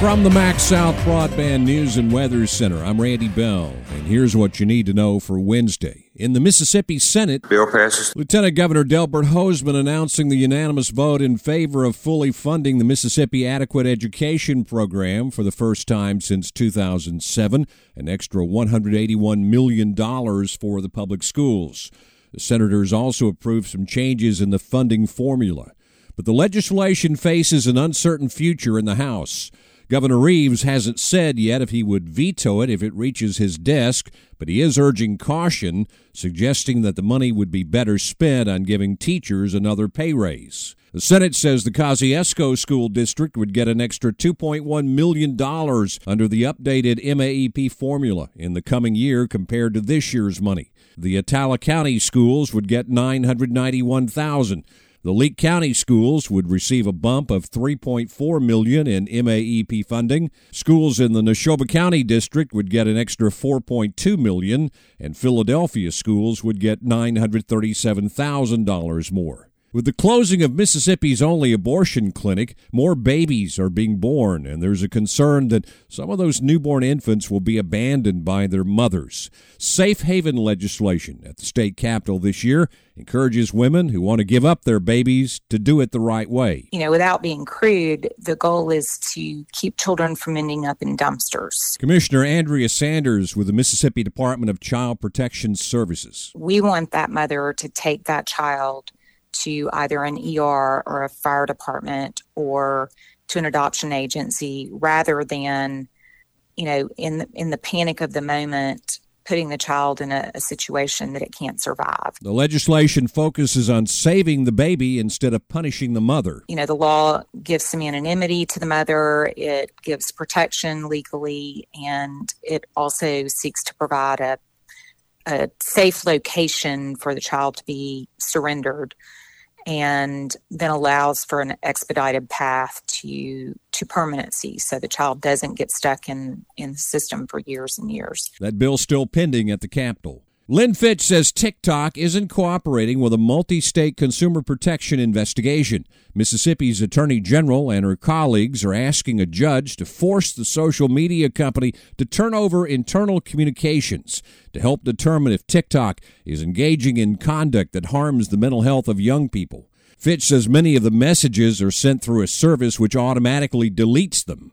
From the MaxxSouth Broadband News and Weather Center, I'm Randy Bell, and here's what you need to know for Wednesday. In the Mississippi Senate, Bill passes. Lieutenant Governor Delbert Hosemann announcing the unanimous vote in favor of fully funding the Mississippi Adequate Education Program for the first time since 2007, an extra $181 million for the public schools. The senators also approved some changes in the funding formula. But the legislation faces an uncertain future in the House. Governor Reeves hasn't said yet if he would veto it if it reaches his desk, but he is urging caution, suggesting that the money would be better spent on giving teachers another pay raise. The Senate says the Kosciusko School District would get an extra $2.1 million under the updated MAEP formula in the coming year compared to this year's money. The Attala County schools would get 991,000. The Leake County schools would receive a bump of 3.4 million in MAEP funding. Schools in the Neshoba County district would get an extra 4.2 million and Philadelphia schools would get $937,000 more. With the closing of Mississippi's only abortion clinic, more babies are being born, and there's a concern that some of those newborn infants will be abandoned by their mothers. Safe haven legislation at the state capitol this year encourages women who want to give up their babies to do it the right way. You know, without being crude, the goal is to keep children from ending up in dumpsters. Commissioner Andrea Sanders with the Mississippi Department of Child Protection Services. We want that mother to take that child to either an ER or a fire department or to an adoption agency rather than, you know, in the, in the panic of the moment, putting the child in a, a, situation that it can't survive. The legislation focuses on saving the baby instead of punishing the mother. You know, the law gives some anonymity to the mother, it gives protection legally, and it also seeks to provide a, a safe location for the child to be surrendered and then allows for an expedited path to to permanency so the child doesn't get stuck in in the system for years and years. That bill's still pending at the Capitol. Lynn Fitch says TikTok isn't cooperating with a multi state consumer protection investigation. Mississippi's Attorney General and her colleagues are asking a judge to force the social media company to turn over internal communications to help determine if TikTok is engaging in conduct that harms the mental health of young people. Fitch says many of the messages are sent through a service which automatically deletes them.